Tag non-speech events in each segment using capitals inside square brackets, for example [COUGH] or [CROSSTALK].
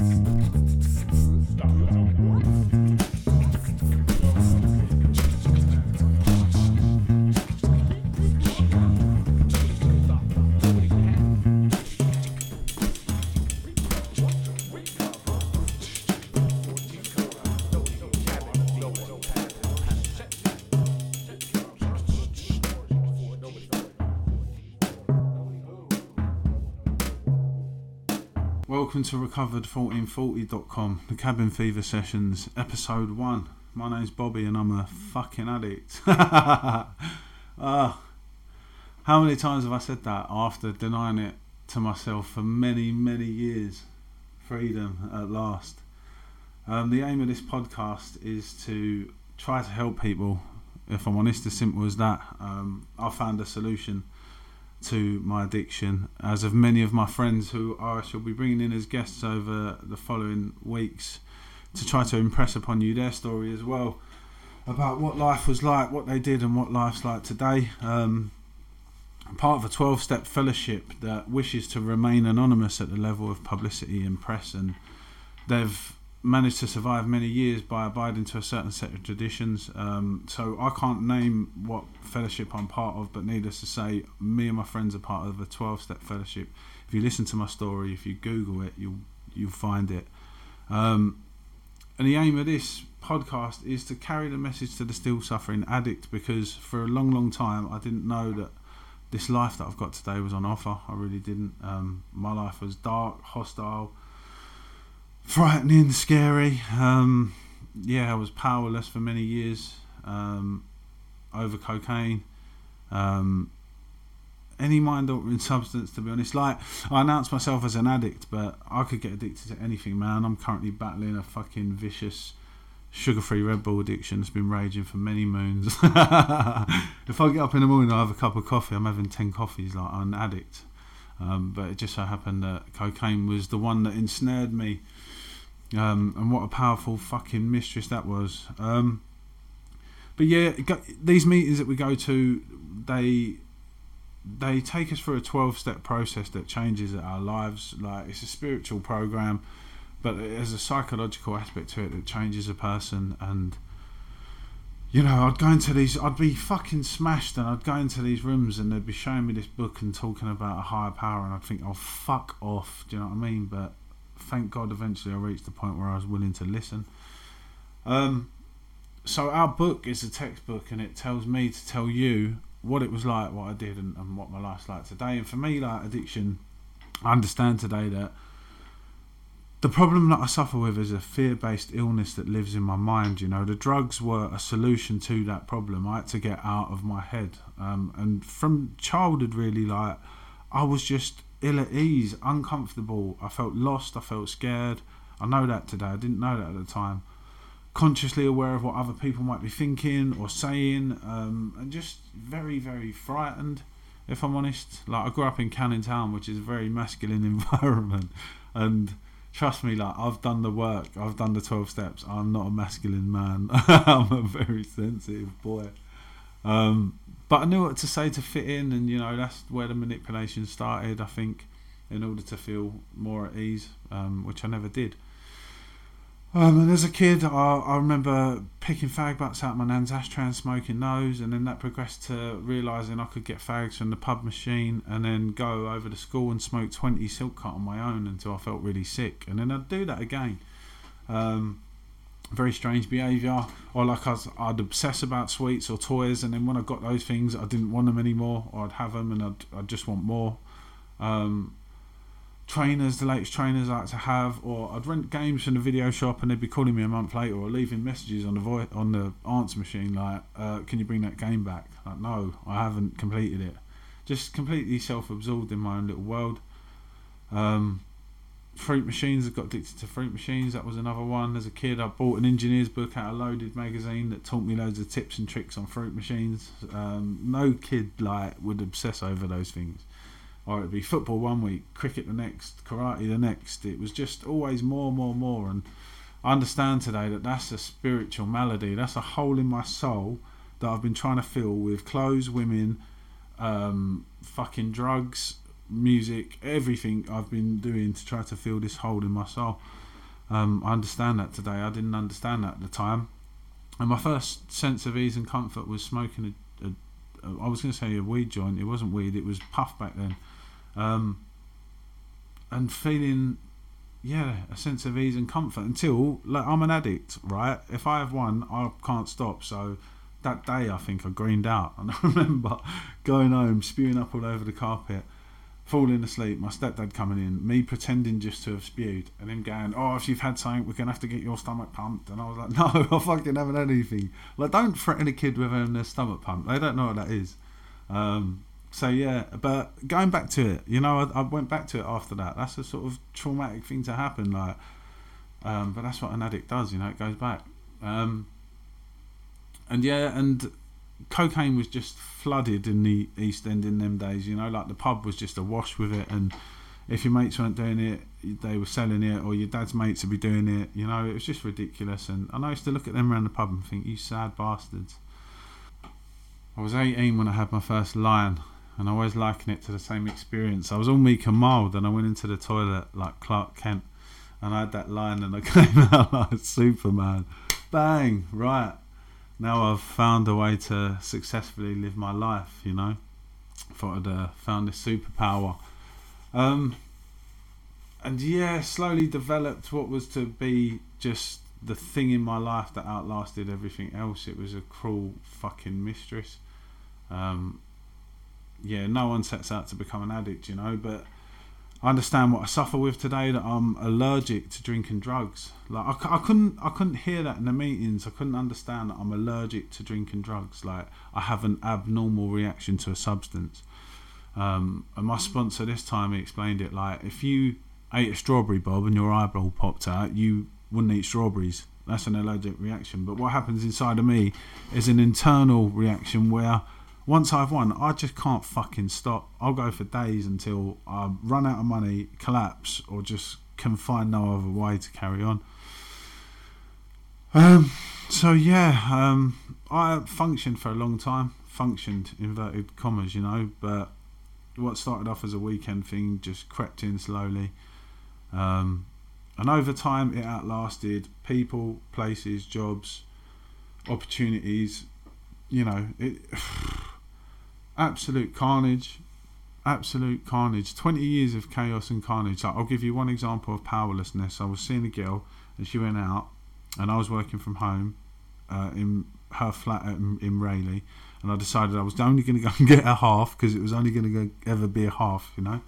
Podcast. Welcome to recovered1440.com, the cabin fever sessions, episode one. My name's Bobby and I'm a fucking addict. uh, [LAUGHS] how many times have I said that after denying it to myself for many, many years? Freedom at last. Um, the aim of this podcast is to try to help people. If I'm honest, as simple as that. Um, I found a solution to my addiction, as of many of my friends who I shall be bringing in as guests over the following weeks to try to impress upon you their story as well about what life was like, what they did, and what life's like today. Um, part of a 12 step fellowship that wishes to remain anonymous at the level of publicity and press, and they've managed to survive many years by abiding to a certain set of traditions. Um, so I can't name what fellowship I'm part of, but needless to say, me and my friends are part of a 12 step fellowship. If you listen to my story, if you Google it, you'll you'll find it. Um, and the aim of this podcast is to carry the message to the still suffering addict because for a long, long time I didn't know that this life that I've got today was on offer. I really didn't. Um, my life was dark, hostile frightening, scary. Um, yeah, I was powerless for many years um, over cocaine. Um, any mind altering [LAUGHS] substance, to be honest. Like, I announced myself as an addict, but I could get addicted to anything, man. I'm currently battling a fucking vicious sugar free Red Bull addiction that's been raging for many moons. [LAUGHS] if I get up in the morning, I have a cup of coffee, I'm having 10 coffees like I'm an addict. Um, but it just so happened that cocaine was the one that ensnared me um, and what a powerful fucking mistress that was. Um, but yeah, these meetings that we go to, they they take us through a 12 step process that changes our lives. Like it's a spiritual program, but there's a psychological aspect to it that changes a person. And you know, I'd go into these, I'd be fucking smashed, and I'd go into these rooms and they'd be showing me this book and talking about a higher power, and I'd think, oh fuck off. Do you know what I mean? But thank God eventually I reached the point where I was willing to listen. Um, so our book is a textbook and it tells me to tell you what it was like, what I did, and, and what my life's like today. And for me, like addiction, I understand today that the problem that I suffer with is a fear based illness that lives in my mind. You know, the drugs were a solution to that problem. I had to get out of my head. Um, and from childhood, really, like, I was just ill at ease, uncomfortable. I felt lost. I felt scared. I know that today. I didn't know that at the time. Consciously aware of what other people might be thinking or saying, um, and just very, very frightened. If I'm honest, like I grew up in Canning Town, which is a very masculine [LAUGHS] environment, and trust me, like I've done the work. I've done the twelve steps. I'm not a masculine man. [LAUGHS] I'm a very sensitive boy. Um, but I knew what to say to fit in, and you know that's where the manipulation started. I think, in order to feel more at ease, um, which I never did. Um, and as a kid, I, I remember picking fag butts out my nan's ashtray and smoking those, and then that progressed to realising I could get fags from the pub machine, and then go over to school and smoke twenty silk cut on my own until I felt really sick, and then I'd do that again. Um, very strange behaviour. Or like I would obsess about sweets or toys, and then when I got those things, I didn't want them anymore, or I'd have them and I'd, I'd just want more. Um, trainers, the latest trainers I like to have, or I'd rent games from the video shop and they'd be calling me a month later or leaving messages on the voice on the answer machine like, uh, "Can you bring that game back?" Like, no, I haven't completed it. Just completely self-absorbed in my own little world. Um, fruit machines. I got addicted to fruit machines. That was another one. As a kid, I bought an engineer's book out of Loaded magazine that taught me loads of tips and tricks on fruit machines. Um, no kid like would obsess over those things. Or it'd be football one week, cricket the next, karate the next. It was just always more, more, more. And I understand today that that's a spiritual malady. That's a hole in my soul that I've been trying to fill with clothes, women, um, fucking drugs, music, everything I've been doing to try to fill this hole in my soul. Um, I understand that today. I didn't understand that at the time. And my first sense of ease and comfort was smoking a, a, a I was going to say a weed joint. It wasn't weed. It was puff back then. Um, and feeling, yeah, a sense of ease and comfort until like I'm an addict, right? If I have one, I can't stop. So that day, I think I greened out, [LAUGHS] and I remember going home, spewing up all over the carpet falling asleep, my stepdad coming in, me pretending just to have spewed, and him going, "Oh, if you've had something, we're gonna have to get your stomach pumped." And I was like, [LAUGHS] "No, I fucking haven't had anything." Like, don't threaten a kid with having stomach pumped. They don't know what that is. Um, so yeah, but going back to it, you know, I, I, went back to it after that. That's a sort of traumatic thing to happen, like. Um, but that's what an addict does, you know. It goes back. Um, and yeah, and cocaine was just flooded in the East End in them days. You know, like the pub was just awash with it, and if your mates weren't doing it, they were selling it, or your dad's mates would be doing it. You know, it was just ridiculous. And, and I used to look at them around the pub and think, "You sad bastards." I was 18 when I had my first lion, and I always liken it to the same experience. I was all meek and mild, and I went into the toilet like Clark Kent, and I had that line, and I [LAUGHS] came out like Superman. Bang! Right now I've found a way to successfully live my life, you know. Thought I'd uh, found this superpower. Um, and yeah, slowly developed what was to be just the thing in my life that outlasted everything else. It was a cruel fucking mistress. Um, yeah, no one sets out to become an addict, you know, but I understand what I suffer with today. That I'm allergic to drinking drugs. Like I, I couldn't, I couldn't hear that in the meetings. I couldn't understand that I'm allergic to drinking drugs. Like I have an abnormal reaction to a substance. Um, and my sponsor this time he explained it like if you ate a strawberry bob and your eyeball popped out, you wouldn't eat strawberries. That's an allergic reaction. But what happens inside of me is an internal reaction where once I've won, I just can't fucking stop. I'll go for days until I run out of money, collapse, or just can find no other way to carry on. Um, so yeah, um, I functioned for a long time. Functioned inverted commas, you know, but what started off as a weekend thing just crept in slowly. Um, and over time, it outlasted people, places, jobs, opportunities. You know, it. [SIGHS] [SIGHS] absolute carnage, absolute carnage. Twenty years of chaos and carnage. Like, I'll give you one example of powerlessness. I was seeing a girl, and she went out, and I was working from home, uh, in her flat in, in Rayleigh, and I decided I was only going to go [LAUGHS] and get a half because it was only going to ever be a half, you know.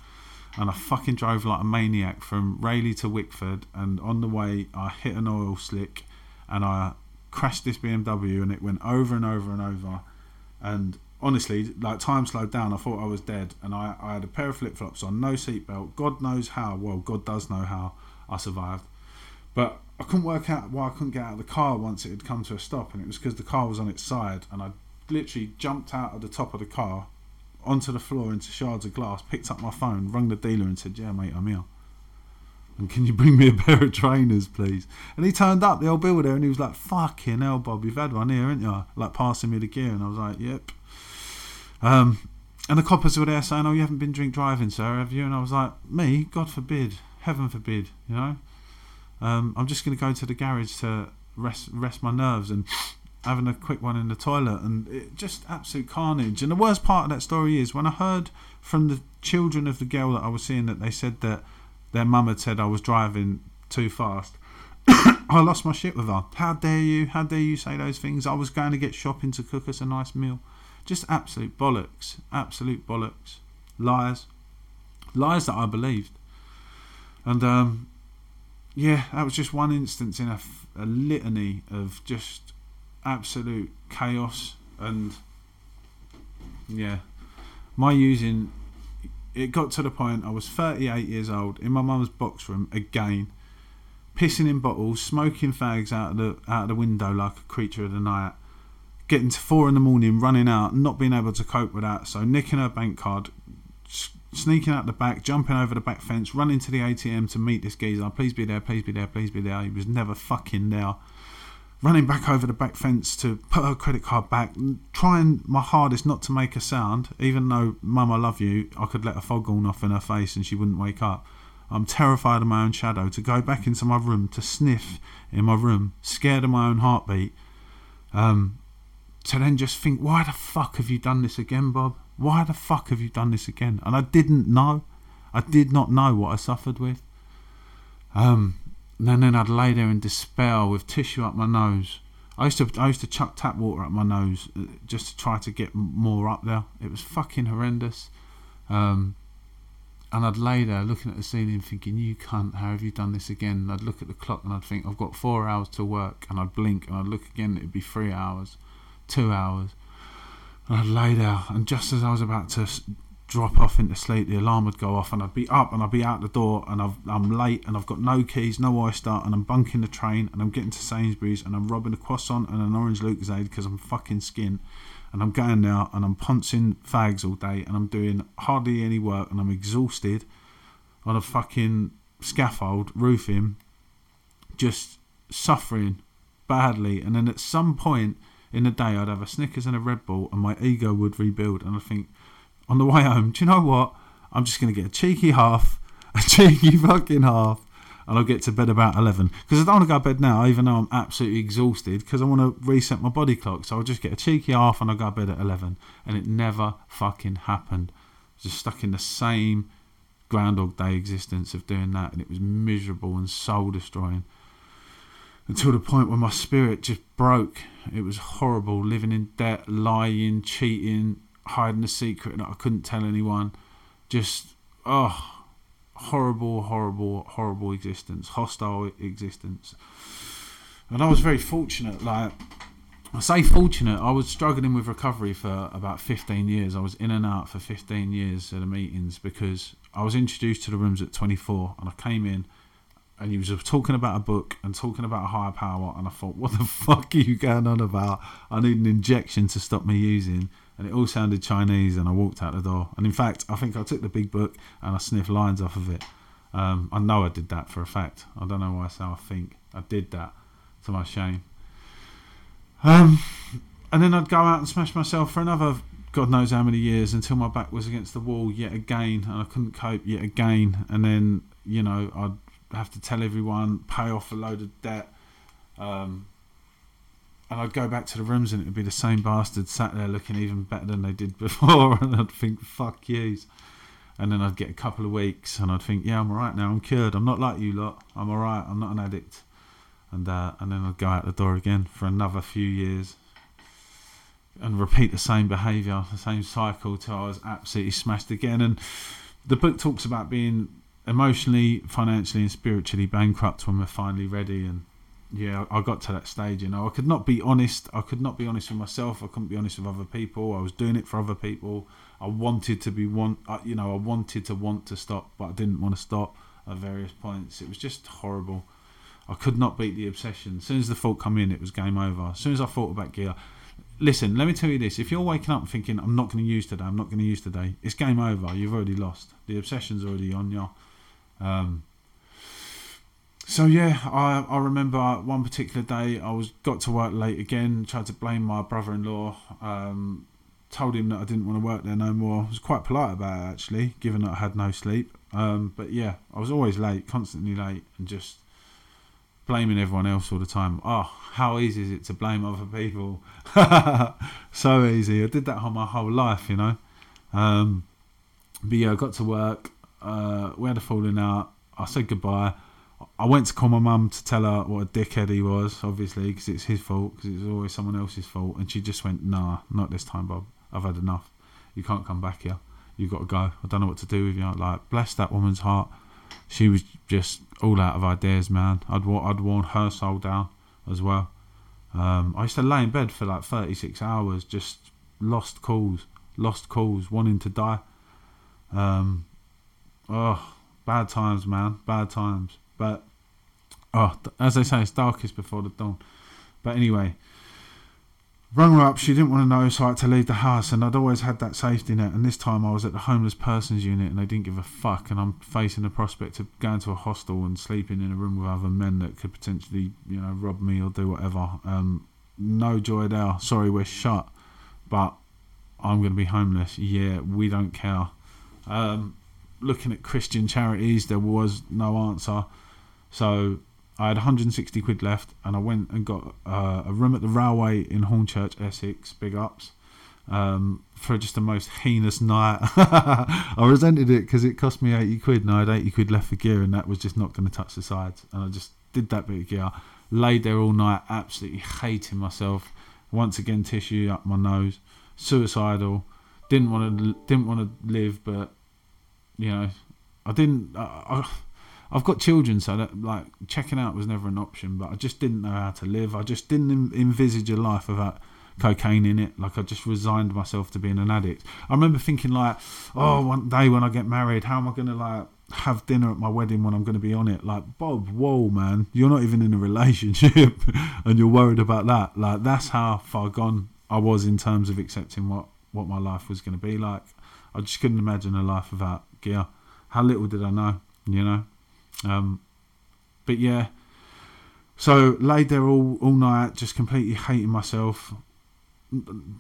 And I fucking drove like a maniac from Rayleigh to Wickford, and on the way I hit an oil slick, and I crashed this BMW, and it went over and over and over, and honestly, like time slowed down. I thought I was dead, and I, I had a pair of flip flops on, no seatbelt. God knows how. Well, God does know how I survived, but I couldn't work out why I couldn't get out of the car once it had come to a stop, and it was because the car was on its side, and I literally jumped out of the top of the car onto the floor into shards of glass, picked up my phone, rung the dealer, and said, "Yeah, mate, I'm here." And can you bring me a [LAUGHS] pair of trainers, please? And he turned up, the old builder, and he was like, "Fucking hell, Bob, you've had one here, haven't you?" Like passing me the gear, and I was like, "Yep." Um, and the coppers were there saying, "Oh, you haven't been drink driving, sir, have you?" And I was like, "Me? God forbid, heaven forbid." You know, um, I'm just going to go to the garage to rest rest my nerves and having a quick one in the toilet, and it just absolute carnage. And the worst part of that story is when I heard from the children of the girl that I was seeing that they said that their mum had said I was driving too fast. [COUGHS] I lost my shit with her. How dare you? How dare you say those things? I was going to get shopping to cook us a nice meal. Just absolute bollocks. Absolute bollocks. Lies. Lies that I believed. And um, yeah, that was just one instance in a, a litany of just absolute chaos and yeah, my using it got to the point I was 38 years old in my mum's box room again, pissing in bottles, smoking fags out of the out of the window like a creature of the night, getting to four in the morning, running out, not being able to cope with that. So nicking her bank card, sneaking out the back, jumping over the back fence, running to the ATM to meet this geezer. Please be there, please be there, please be there. He was never fucking there. Running back over the back fence to put her credit card back, trying my hardest not to make a sound, even though, Mum, I love you, I could let a foghorn off in her face and she wouldn't wake up. I'm terrified of my own shadow. To go back into my room, to sniff in my room, scared of my own heartbeat. Um, to then just think, why the fuck have you done this again, Bob? Why the fuck have you done this again? And I didn't know. I did not know what I suffered with. Um, and then I'd lay there in despair with tissue up my nose. I used to I used to chuck tap water up my nose uh, just to try to get more up there. It was fucking horrendous. Um, and I'd lay there looking at the ceiling thinking, you cunt, how have you done this again? And I'd look at the clock and I'd think, I've got four hours to work. And I'd blink and I'd look again, it'd be three hours, two hours. And I'd lay there, and just as I was about to drop off into sleep, the alarm would go off, and I'd be up and I'd be out the door, and i am late, and I've got no keys, no Oyster, and I'm bunking the train, and I'm getting to Sainsbury's, and I'm robbing a croissant and an orange Lucozade because I'm fucking skin, and I'm going there, and I'm punching fags all day, and I'm doing hardly any work, and I'm exhausted on a fucking scaffold roofing, just suffering badly, and then at some point in the day, I'd have a Snickers and a Red Bull, and my ego would rebuild, and I think on the way home, do you know what? I'm just going to get a cheeky half, [LAUGHS] a cheeky fucking half, and I'll get to bed about 11. Because I don't want to go to bed now, even though I'm absolutely exhausted, because I want to reset my body clock. So I'll just get a cheeky half and I'll go to bed at 11. And it never fucking happened. Just stuck in the same Groundhog Day existence of doing that, and it was miserable and soul destroying. Until the point where my spirit just broke. It was horrible living in debt, lying, cheating, hiding a secret that I couldn't tell anyone. Just, oh, horrible, horrible, horrible existence, hostile existence. And I was very fortunate. Like, I say fortunate, I was struggling with recovery for about 15 years. I was in and out for 15 years at the meetings because I was introduced to the rooms at 24 and I came in and he was talking about a book and talking about a higher power and I thought, what the [LAUGHS] fuck are you going on about? I need an injection to stop me using and it all sounded Chinese, and I walked out the door. And in fact, I think I took the big book and I sniffed lines off of it. Um, I know I did that for a fact. I don't know why I say I think I did that to my shame. Um, and then I'd go out and smash myself for another God knows how many years until my back was against the wall yet again, and I couldn't cope yet again. And then you know I'd have to tell everyone, pay off a load of debt. Um, and I'd go back to the rooms and it'd be the same bastards sat there looking even better than they did [LAUGHS] before, and I'd think, "Fuck yous." And then I'd get a couple of weeks, and I'd think, "Yeah, I'm alright now. I'm cured. I'm not like you lot. I'm alright. I'm not an addict." And uh, and then I'd go out the door again for another few years, and repeat the same behaviour, the same cycle till I was absolutely smashed again. And the book talks about being emotionally, financially, and spiritually bankrupt when we're finally ready, and yeah, I got to that stage. You know, I could not be honest. I could not be honest with myself. I couldn't be honest with other people. I was doing it for other people. I wanted to be want. You know, I wanted to want to stop, but I didn't want to stop at various points. It was just horrible. I could not beat the obsession. As soon as the thought come in, it was game over. As soon as I thought about gear, listen. Let me tell you this: if you're waking up thinking I'm not going to use today, I'm not going to use today, it's game over. You've already lost. The obsession's already on you. Um, so yeah, I I remember one particular day I was got to work late again. Tried to blame my brother-in-law. Um, told him that I didn't want to work there no more. I was quite polite about it actually, given that I had no sleep. Um, but yeah, I was always late, constantly late, and just blaming everyone else all the time. Oh, how easy is it to blame other people? [LAUGHS] so easy. I did that my whole life, you know. Um, but yeah, I got to work. Uh, we had a falling out. I said goodbye. I went to call my mum to tell her what a dickhead he was, obviously, because it's his fault, because it's always someone else's fault. And she just went, nah, not this time, Bob. I've had enough. You can't come back here. You've got to go. I don't know what to do with you. Like, bless that woman's heart. She was just all out of ideas, man. I'd, I'd worn her soul down as well. Um, I used to lay in bed for like 36 hours, just lost calls, lost calls, wanting to die. Um, oh, bad times, man. Bad times. But oh, as I say, it's darkest before the dawn. But anyway, rung her up. She didn't want to know, so I had to leave the house. And I'd always had that safety net. And this time I was at the homeless persons unit, and they didn't give a fuck. And I'm facing the prospect of going to a hostel and sleeping in a room with other men that could potentially, you know, rob me or do whatever. Um, no joy there. Sorry, we're shut. But I'm going to be homeless. Yeah, we don't care. Um, looking at Christian charities. There was no answer. So I had 160 quid left, and I went and got uh, a room at the railway in Hornchurch, Essex. Big ups. Um, for just the most heinous night. [LAUGHS] I resented it because it cost me 80 quid and I had 80 quid left for gear and that was just not going to touch the sides. And I just did that bit of gear. Laid there all night, absolutely hating myself. Once again, tissue up my nose. Suicidal. Didn't want to didn't want to live, but you know, I didn't. I, I've got children, so that like checking out was never an option. But I just didn't know how to live. I just didn't envisage a life without cocaine in it. Like I just resigned myself to being an addict. I remember thinking like, oh, one day when I get married, how am I gonna like have dinner at my wedding when I'm going to be on it. Like, Bob, whoa, man, you're not even in a relationship [LAUGHS] and you're worried about that. Like, that's how far gone I was in terms of accepting what, what my life was going to be like. I just couldn't imagine a life without gear. How little did I know, you know? Um, but yeah, so laid there all, all night, just completely hating myself,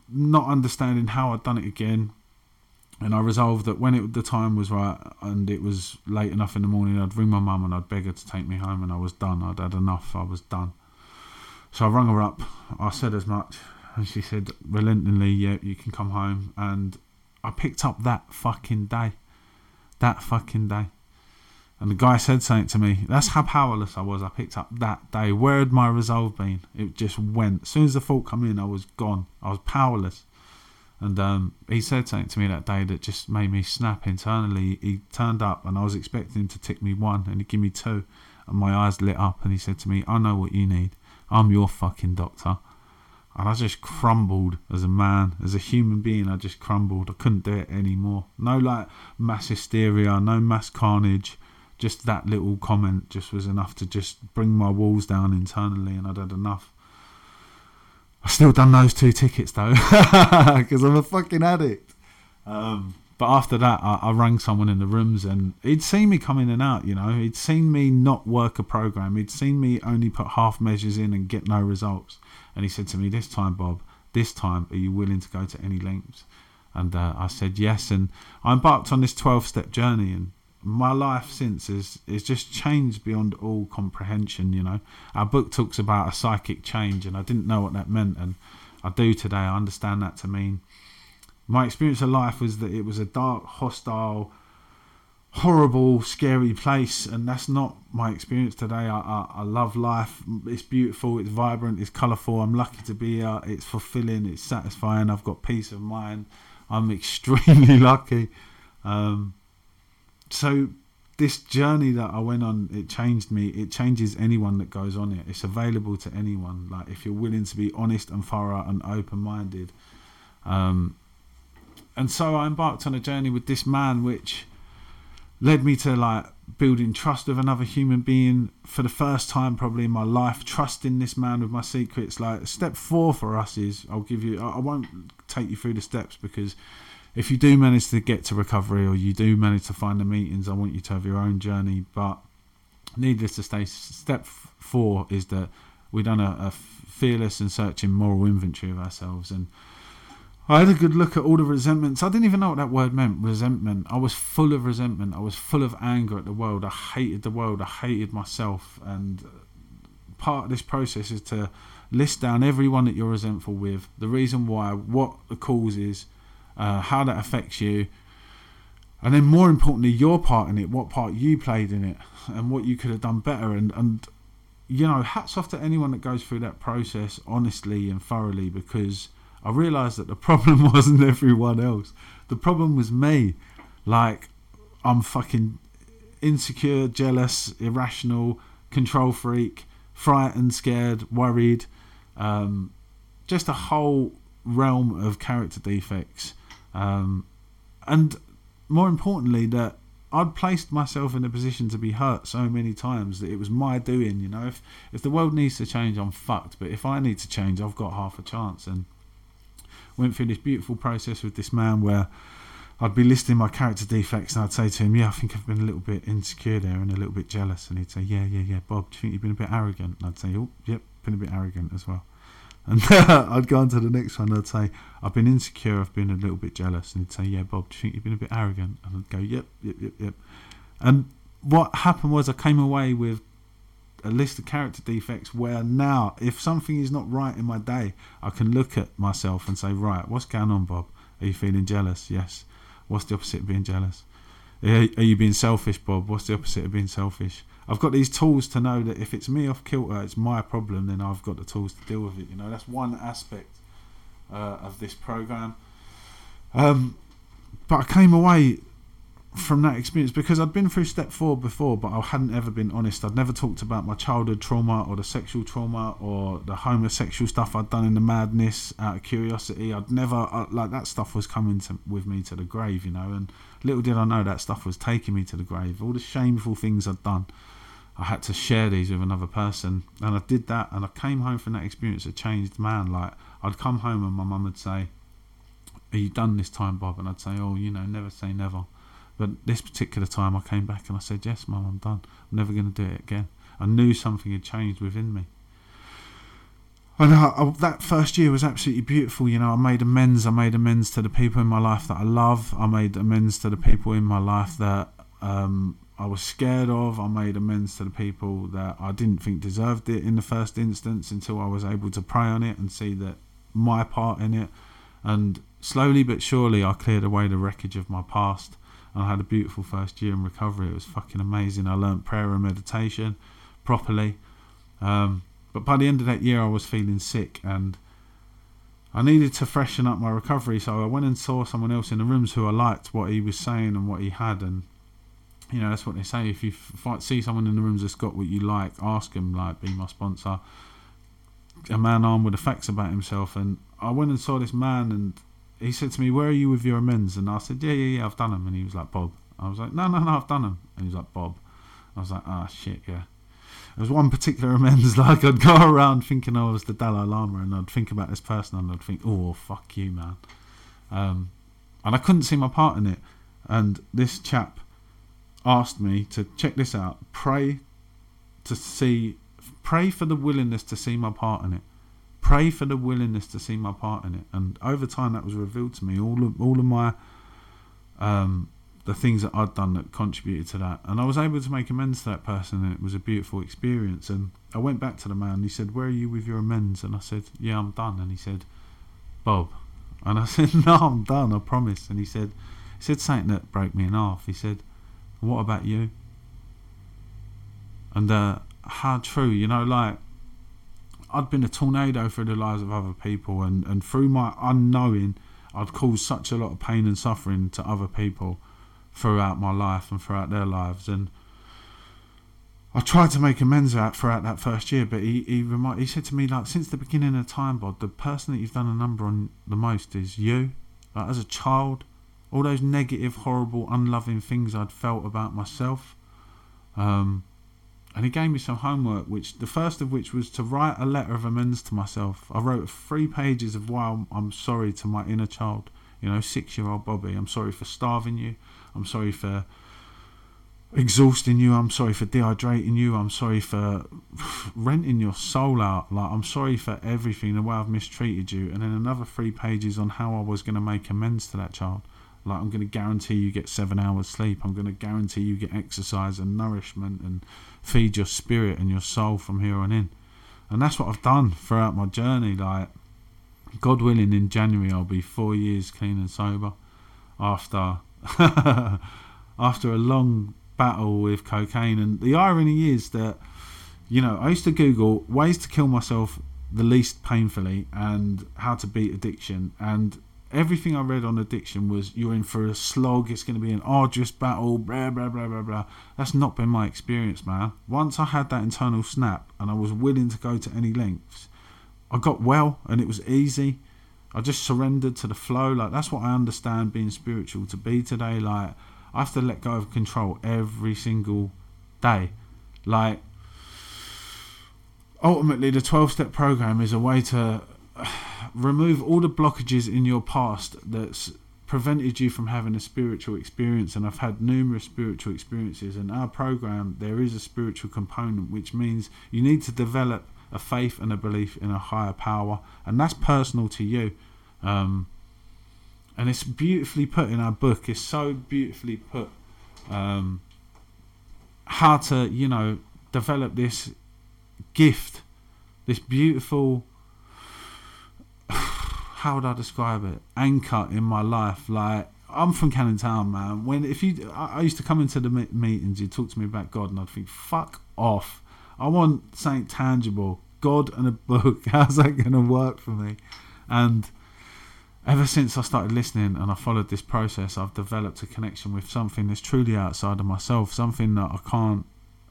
not understanding how I'd done it again. And I resolved that when it, the time was right and it was late enough in the morning, I'd ring my mum and I'd beg her to take me home, and I was done. I'd had enough. I was done. So I rung her up. I said as much, and she said relentingly, "Yeah, you can come home." And I picked up that fucking day. That fucking day. And the guy said something to me. That's how powerless I was. I picked up that day. Where had my resolve been? It just went. As soon as the thought come in, I was gone. I was powerless. And um, he said something to me that day that just made me snap internally. He turned up and I was expecting him to tick me one and he gave me two. And my eyes lit up and he said to me, I know what you need. I'm your fucking doctor. And I just crumbled as a man, as a human being. I just crumbled. I couldn't do it anymore. No like mass hysteria, no mass carnage. Just that little comment just was enough to just bring my walls down internally, and I'd had enough. I still done those two tickets though, [LAUGHS] because I'm a fucking addict. Um, but after that, I, I rang someone in the rooms, and he'd seen me come in and out. You know, he'd seen me not work a program. He'd seen me only put half measures in and get no results. And he said to me, "This time, Bob, this time, are you willing to go to any lengths?" And uh, I said yes, and I embarked on this 12-step journey, and my life since is is just changed beyond all comprehension. You know, our book talks about a psychic change, and I didn't know what that meant, and I do today. I understand that to mean my experience of life was that it was a dark, hostile, horrible, scary place, and that's not my experience today. I, I, I love life. It's beautiful. It's vibrant. It's colourful. I'm lucky to be here. It's fulfilling. It's satisfying. I've got peace of mind. I'm [LAUGHS] extremely lucky. Um, so this journey that I went on, it changed me. It changes anyone that goes on it. It's available to anyone. Like if you're willing to be honest and thorough and open-minded. Um, and so I embarked on a journey with this man, which led me to like building trust with another human being for the first time probably in my life trusting this man with my secrets like step four for us is i'll give you i won't take you through the steps because if you do manage to get to recovery or you do manage to find the meetings, I want you to have your own journey. But needless to say, step four is that we've done a, a fearless and searching moral inventory of ourselves. And I had a good look at all the resentments. I didn't even know what that word meant, resentment. I was full of resentment. I was full of anger at the world. I hated the world. I hated myself. And part of this process is to list down everyone that you're resentful with, the reason why, what the cause is, uh, how that affects you, and then more importantly, your part in it, what part you played in it, and what you could have done better. And and you know, hats off to anyone that goes through that process honestly and thoroughly, because I realised that the problem [LAUGHS] wasn't everyone else. The problem was me. Like I'm fucking insecure, jealous, irrational, control freak, frightened, scared, worried. Um, just a whole realm of character defects um, and more importantly, that I'd placed myself in a position to be hurt so many times that it was my doing. You know, if if the world needs to change, I'm fucked. But if I need to change, I've got half a chance. And went through this beautiful process with this man where I'd be listing my character defects and I'd say to him, "Yeah, I think I've been a little bit insecure there and a little bit jealous." And he'd say, "Yeah, yeah, yeah, Bob, do you think you've been a bit arrogant?" And I'd say, "Oh, yep, been a bit arrogant as well." [LAUGHS] And [LAUGHS] I'd go on to the next one. And I'd say, I've been insecure. I've been a little bit jealous. And he'd say, Yeah, Bob, do you think you've been a bit arrogant? And I'd go, Yep, yep, yep, yep. And what happened was I came away with a list of character defects where now, if something is not right in my day, I can look at myself and say, Right, what's going on, Bob? Are you feeling jealous? Yes. What's the opposite of being jealous? Are you being selfish, Bob? What's the opposite of being selfish? I've got these tools to know that if it's me off kilter, it's my problem. Then I've got the tools to deal with it. You know, that's one aspect uh, of this program. Um, but I came away from that experience because I'd been through step four before, but I hadn't ever been honest. I'd never talked about my childhood trauma or the sexual trauma or the homosexual stuff I'd done in the madness out of curiosity. I'd never uh, like that stuff was coming to, with me to the grave, you know. And little did I know that stuff was taking me to the grave. All the shameful things I'd done, I had to share these with another person, and I did that. And I came home from that experience a changed man. Like I'd come home and my mum would say, "Are you done this time, Bob?" And I'd say, "Oh, you know, never say never." But this particular time I came back and I said, Yes, Mum, I'm done. I'm never going to do it again. I knew something had changed within me. And I, I, that first year was absolutely beautiful. You know, I made amends. I made amends to the people in my life that I love. I made amends to the people in my life that um, I was scared of. I made amends to the people that I didn't think deserved it in the first instance until I was able to pray on it and see that my part in it. And slowly but surely, I cleared away the wreckage of my past. I had a beautiful first year in recovery. It was fucking amazing. I learnt prayer and meditation properly. Um, but by the end of that year, I was feeling sick and I needed to freshen up my recovery. So I went and saw someone else in the rooms who I liked what he was saying and what he had. And, you know, that's what they say. If you f- see someone in the rooms that's got what you like, ask him, like, be my sponsor. A man armed with the facts about himself. And I went and saw this man and he said to me, "Where are you with your amends?" And I said, "Yeah, yeah, yeah, I've done them." And he was like, "Bob." I was like, "No, no, no, I've done them." And he was like, "Bob." I was like, "Ah, shit, yeah." There was one particular [LAUGHS] amends, like I'd go around thinking I was the Dalai Lama, and I'd think about this person, and I'd think, "Oh, fuck you, man," um, and I couldn't see my part in it. And this chap asked me to check this out, pray to see, pray for the willingness to see my part in it pray for the willingness to see my part in it. And over time, that was revealed to me. All of all of my um, the things that I'd done that contributed to that, and I was able to make amends to that person, and it was a beautiful experience. And I went back to the man. He said, "Where are you with your amends?" And I said, "Yeah, I'm done." And he said, "Bob," and I [LAUGHS] said, "No, I'm done. I promise." And he said, "He said something that broke me in half." He said, "What about you?" And uh, how true, you know, like I'd been a tornado through the lives of other people, and, and through my unknowing, I'd caused such a lot of pain and suffering to other people throughout my life and throughout their lives. And I tried to make amends out throughout that first year, but he he, remind, he said to me like, since the beginning of time, Bob, the person that you've done a number on the most is you. Like as a child, all those negative, horrible, unloving things I'd felt about myself. Um, and he gave me some homework, which the first of which was to write a letter of amends to myself. I wrote three pages of why I'm, I'm sorry to my inner child. You know, six-year-old Bobby. I'm sorry for starving you. I'm sorry for exhausting you. I'm sorry for dehydrating you. I'm sorry for [SIGHS] renting your soul out. Like I'm sorry for everything, the way I've mistreated you. And then another three pages on how I was going to make amends to that child. Like I'm going to guarantee you get seven hours sleep. I'm going to guarantee you get exercise and nourishment and feed your spirit and your soul from here on in. And that's what I've done throughout my journey. Like God willing, in January I'll be four years clean and sober after [LAUGHS] after a long battle with cocaine. And the irony is that you know I used to Google ways to kill myself the least painfully and how to beat addiction and everything I read on addiction was you're in for a slog, it's going to be an arduous battle, blah, blah, blah, blah, blah. That's not been my experience, man. Once I had that internal snap and I was willing to go to any lengths, I got well and it was easy. I just surrendered to the flow. Like, that's what I understand being spiritual to be today. Like, I have to let go of control every single day. Like, ultimately, the 12 step program is a way to remove all the blockages in your past that's prevented you from having a spiritual experience and I've had numerous spiritual experiences in our program there is a spiritual component which means you need to develop a faith and a belief in a higher power, and that's personal to you. Um, and it's beautifully put in our book. It's so beautifully put. Um, how to, you know, develop this gift, this beautiful. [SIGHS] How would I describe it? Anchor in my life. Like I'm from Canning Town, man. When if you, I, I used to come into the meetings. You talk to me about God, and I'd think, "Fuck off." I want something tangible. God and a book. [LAUGHS] How's that going to work for me? And ever since I started listening and I followed this process, I've developed a connection with something that's truly outside of myself, something that I can't,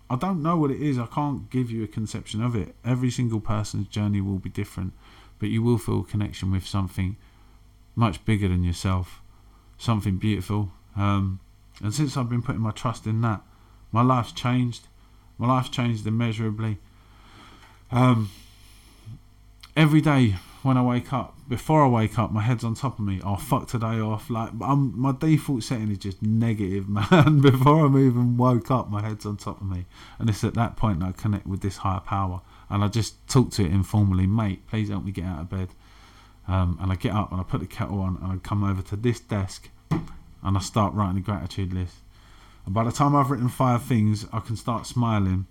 I don't know what it is, I can't give you a conception of it. Every single person's journey will be different, but you will feel a connection with something much bigger than yourself, something beautiful. Um, and since I've been putting my trust in that, my life's changed. My life's changed immeasurably. Um, every day when I wake up, before I wake up, my head's on top of me. Oh fuck today off. Like I'm, my default setting is just negative, [LAUGHS] man. before I'm even woke up, my head's on top of me, and it's at that point that I connect with this higher power, and I just talk to it informally, mate. Please help me get out of bed. Um, and I get up and I put the kettle on and I come over to this desk and I start writing a gratitude list. And by the time I've written five things, I can start smiling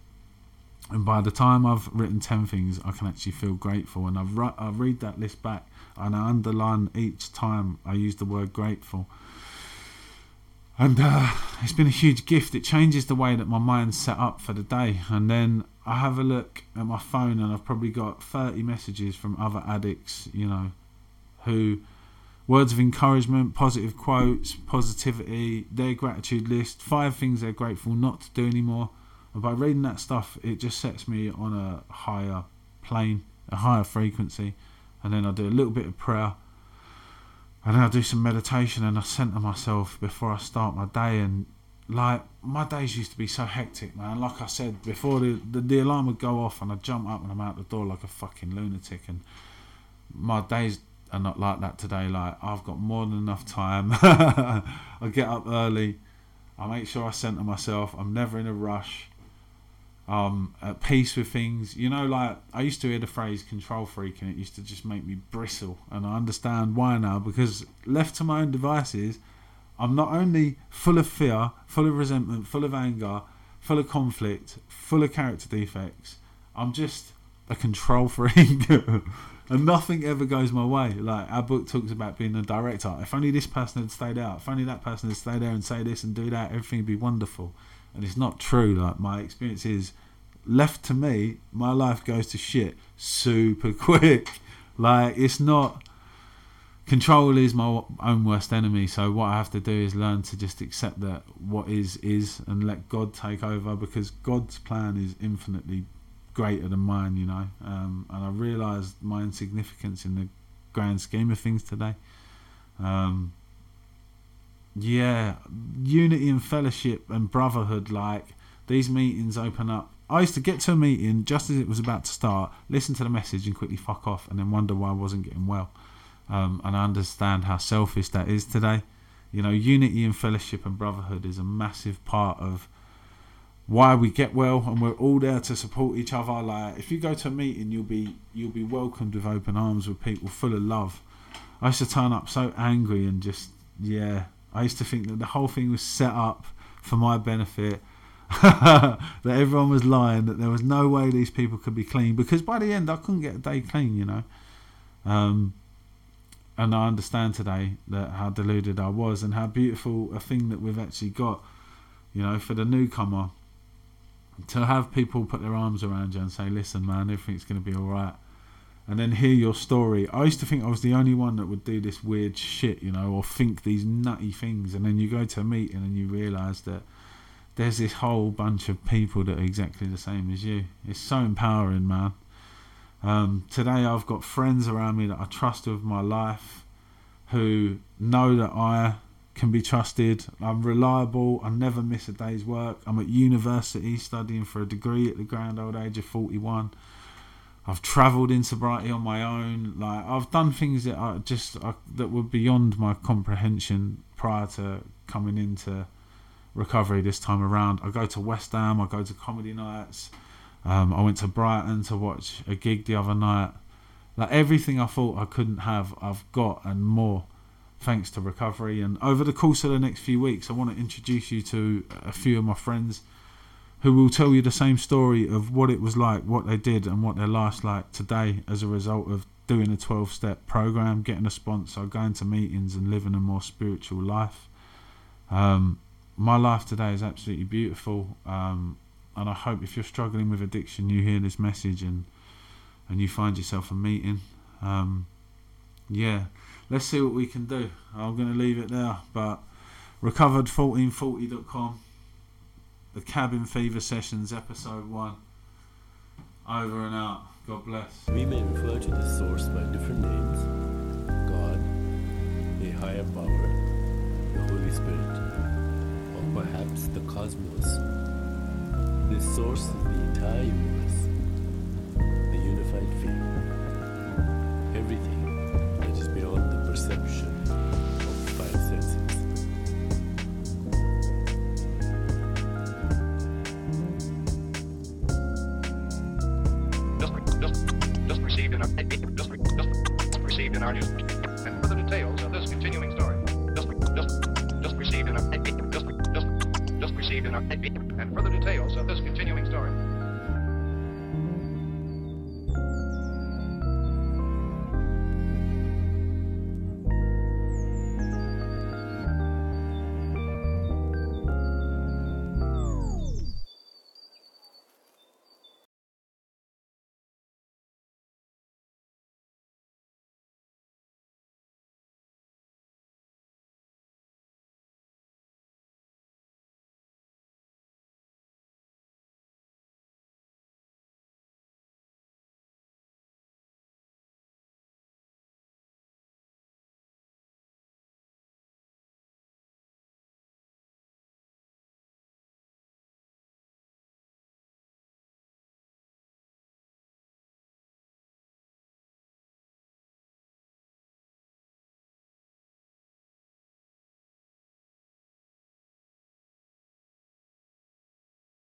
and by the time I've written 10 things, I can actually feel grateful. And I've I read that list back and I underline each time I use the word grateful. And uh, it's been a huge gift. It changes the way that my mind's set up for the day. And then I have a look at my phone and I've probably got 30 messages from other addicts, you know, who words of encouragement, positive quotes, positivity, their gratitude list, five things they're grateful not to do anymore and by reading that stuff, it just sets me on a higher plane, a higher frequency. And then I do a little bit of prayer. And then I do some meditation and I center myself before I start my day. And like, my days used to be so hectic, man. Like I said before, the, the, the alarm would go off and I'd jump up and I'm out the door like a fucking lunatic. And my days are not like that today. Like, I've got more than enough time. [LAUGHS] I get up early. I make sure I center myself. I'm never in a rush um, at peace with things. You know, like I used to hear the phrase control freak, and it used to just make me bristle. And I understand why now because left to my own devices, I'm not only full of fear, full of resentment, full of anger, full of conflict, full of character defects. I'm just a control [LAUGHS] freak. and nothing ever goes my way. Like our book talks about being a director. If only this person had stayed out, if only that person had stayed there and say this and do that, everything would be wonderful and it's not true. Like my experience is, left to me, my life goes to shit super [LAUGHS] quick. Like it's not. Control is my own worst enemy. So what I have to do is learn to just accept that what is is, and let God take over because God's plan is infinitely greater than mine. You know, um, and I realised my insignificance in the grand scheme of things today. Um, yeah, unity and fellowship and brotherhood. Like these meetings open up. I used to get to a meeting just as it was about to start, listen to the message and quickly fuck off, and then wonder why I wasn't getting well. Um, and I understand how selfish that is today. You know, unity and fellowship and brotherhood is a massive part of why we get well, and we're all there to support each other. Like, if you go to a meeting, you'll be you'll be welcomed with open arms with people full of love. I used to turn up so angry and just yeah, I used to think that the whole thing was set up for my benefit. [LAUGHS] that everyone was lying, that there was no way these people could be clean because by the end I couldn't get a day clean, you know. Um, and I understand today that how deluded I was and how beautiful a thing that we've actually got, you know, for the newcomer to have people put their arms around you and say, "Listen, man, everything's going to be all right." And then hear your story. I used to think I was the only one that would do this weird shit, you know, or think these nutty things. And then you go to a meeting and you realise that there's this whole bunch of people that are exactly the same as you. It's so empowering, man. Um, today I've got friends around me that I trust with my life who know that I can be trusted. I'm reliable. I never miss a day's work. I'm at university studying for a degree at the grand old age of 41. I've travelled in sobriety on my own. Like I've done things that are just that were beyond my comprehension prior to coming into recovery this time around. I go to West Ham. I go to comedy nights. Um, I went to Brighton to watch a gig the other night. Like everything I thought I couldn't have, I've got and more, thanks to recovery. And over the course of the next few weeks, I want to introduce you to a few of my friends who will tell you the same story of what it was like, what they did, and what their life's like today as a result of doing a 12 step program, getting a sponsor, going to meetings, and living a more spiritual life. Um, my life today is absolutely beautiful, um, and I hope if you're struggling with addiction, you hear this message and and you find yourself a meeting. Um, yeah, let's see what we can do. I'm going to leave it there, but recovered1440.com the Cabin Fever Sessions, episode one. Over and out. God bless. We may refer to the source by different names God, a higher power, the Holy Spirit, or perhaps the cosmos. This source is the entire universe, the details of this